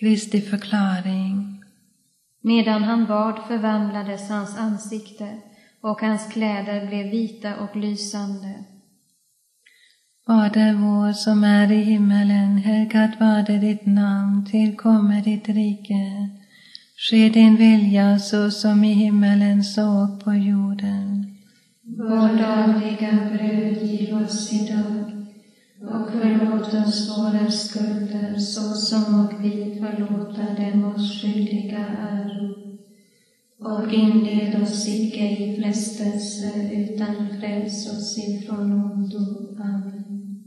Kristi förklaring. Medan han bad förvandlades hans ansikte och hans kläder blev vita och lysande. Fader vår som är i himmelen, helgat varde ditt namn, tillkommer ditt rike. Ske din vilja så som i himmelen så och på jorden. Vårt dagliga bröd giv oss idag förlåt oss våra skulder så som och vi förlåta dem oss skyldiga äro. Och inled oss icke i frestelse utan fräls oss ifrån ondo. Amen.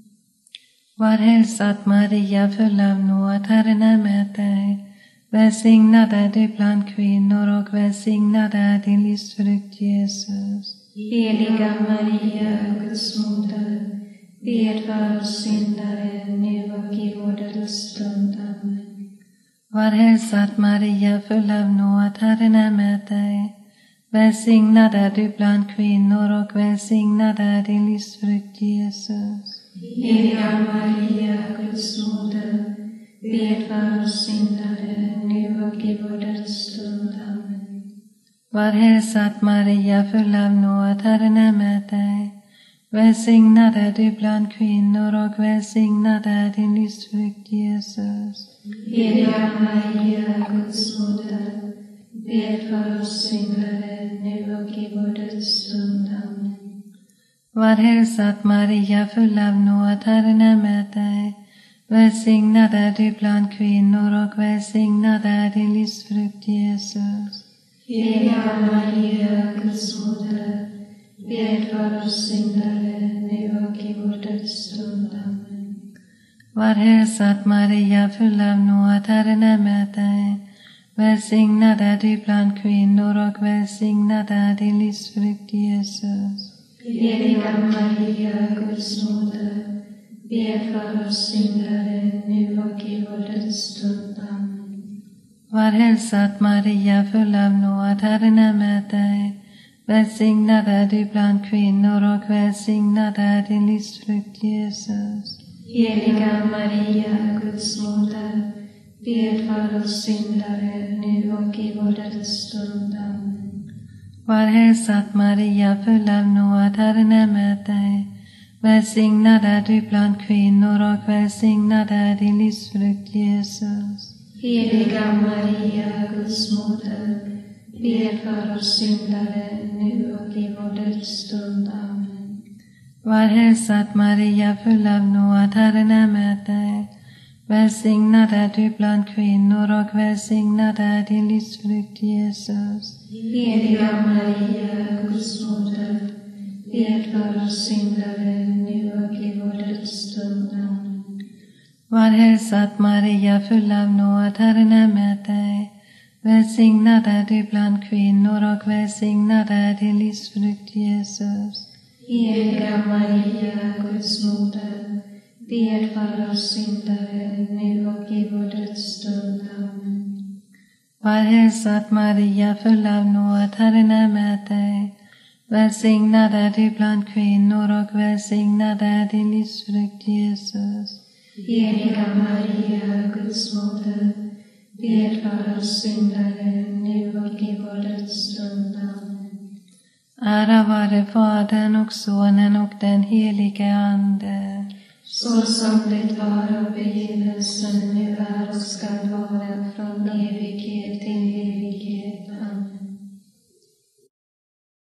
Var hälsad Maria, full av nåd, Herren är med dig. Välsignad är du bland kvinnor och välsignad är din livsfrukt Jesus. Heliga Maria, Guds moder, bed för oss syndare, nu och i vår dödsstund. Amen. Var hälsad Maria, full av nåd, Herren är med dig. Välsignad är du bland kvinnor och välsignad är din livsfrukt Jesus. Heliga Maria, Guds moder, bed för oss syndare, nu och i vår dödsstund. Amen. Var hälsad Maria, full av nåd, Herren är med dig. Välsignad är du bland kvinnor och välsignad är din livsfrukt Jesus. Heliga Maria, Guds moder, bed för oss syndare, nu och i vår dödsstund. Amen. Var hälsad Maria, full av nåd, Herren är med dig. Välsignad är du bland kvinnor och välsignad är din livsfrukt Jesus. Heliga Maria, Guds moder, bed för oss syndare, nu och i vår dödsstund. Amen. Var hälsad Maria, full av nåd, Herren är med dig. Välsignad är du bland kvinnor och välsignad är din livsfrukt Jesus. Heliga Maria, Guds moder, bed för oss syndare, nu och i vår dödsstund. Amen. Var hälsad Maria, full av nåd, Herren är med dig. Välsignad är du bland kvinnor och välsignad är din livsfrukt Jesus. Heliga Maria, Guds moder, bed för oss syndare, nu och i vår dödsstund. Amen. Var hälsad Maria, full av nåd, Herren är med dig. Välsignad är du bland kvinnor och välsignad är din livsfrukt Jesus. Heliga Maria, Guds moder, bed för oss syndare, nu och i vår dödsstund. Amen. Var hälsad Maria, full av nåd, Herren är med dig. Välsignad är du bland kvinnor och välsignad är din livsfrukt Jesus. Heliga Maria, Guds moder, bed för oss syndare, nu och i vår dödsstund. Amen. Var hälsad Maria, full av nåd, Herren är med dig. Välsignad är du bland kvinnor och välsignad är din livsfrukt Jesus. Heliga Maria, Guds moder, bed för oss syndare, nu och i vår dödsstund. Amen. Var hälsad Maria, full av nåd, Herren är med dig. Välsignad är du bland kvinnor och välsignad är din livsfrukt Jesus. Heliga Maria, Guds moder, bed för oss syndare, nu och i vår dödsstund. Ära vare Fadern och Sonen och den helige Ande. Så som det var av begynnelsen, nu är och skall vara från evighet